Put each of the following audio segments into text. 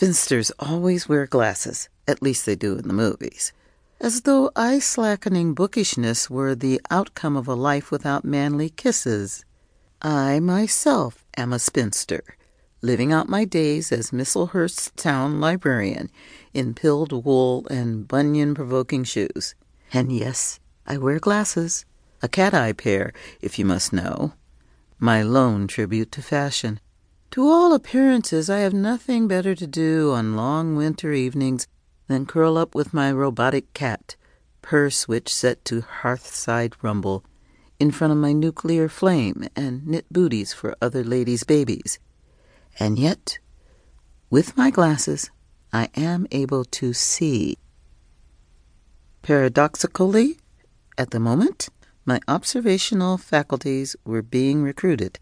Spinsters always wear glasses, at least they do in the movies. As though eye slackening bookishness were the outcome of a life without manly kisses. I myself am a spinster, living out my days as Misselhurst's town librarian in pilled wool and bunion provoking shoes. And yes, I wear glasses, a cat eye pair, if you must know. My lone tribute to fashion. To all appearances, I have nothing better to do on long winter evenings than curl up with my robotic cat, purr switch set to hearthside rumble, in front of my nuclear flame and knit booties for other ladies' babies. And yet, with my glasses, I am able to see. Paradoxically, at the moment, my observational faculties were being recruited.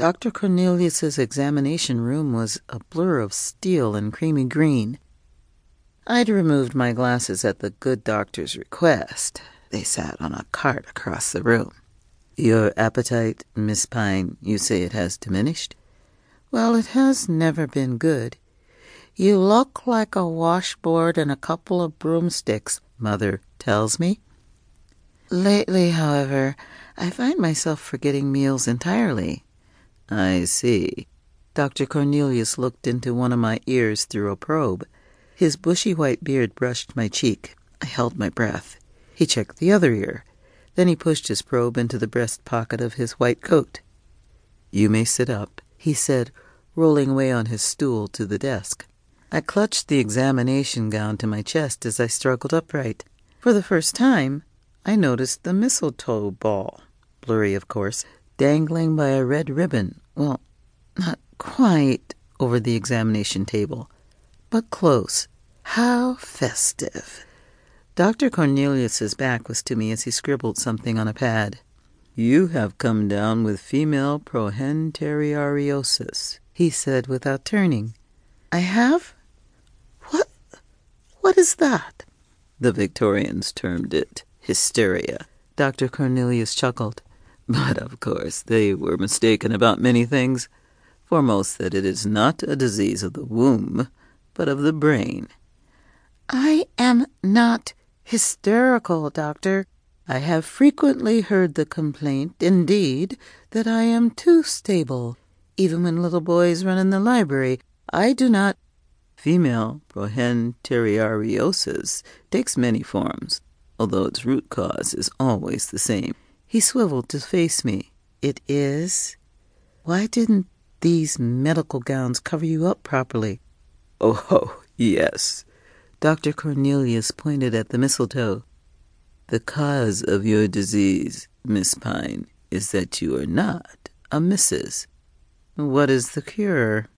Dr. Cornelius's examination room was a blur of steel and creamy green. I'd removed my glasses at the good doctor's request. They sat on a cart across the room. Your appetite, Miss Pine, you say it has diminished? Well, it has never been good. You look like a washboard and a couple of broomsticks, Mother tells me. Lately, however, I find myself forgetting meals entirely. I see. Dr. Cornelius looked into one of my ears through a probe. His bushy white beard brushed my cheek. I held my breath. He checked the other ear. Then he pushed his probe into the breast pocket of his white coat. You may sit up, he said, rolling away on his stool to the desk. I clutched the examination gown to my chest as I struggled upright. For the first time, I noticed the mistletoe ball, blurry, of course, dangling by a red ribbon. Well, not quite over the examination table, but close. How festive. Dr. Cornelius's back was to me as he scribbled something on a pad. You have come down with female prohenteriariosis, he said without turning. I have? What what is that? The Victorians termed it hysteria. Dr. Cornelius chuckled. But of course they were mistaken about many things. Foremost, that it is not a disease of the womb, but of the brain. I am not hysterical, doctor. I have frequently heard the complaint, indeed, that I am too stable. Even when little boys run in the library, I do not. Female prohenteriariosis takes many forms, although its root cause is always the same. He swiveled to face me. It is? Why didn't these medical gowns cover you up properly? Oh, oh yes. Dr. Cornelius pointed at the mistletoe. The cause of your disease, Miss Pine, is that you are not a Mrs. What is the cure?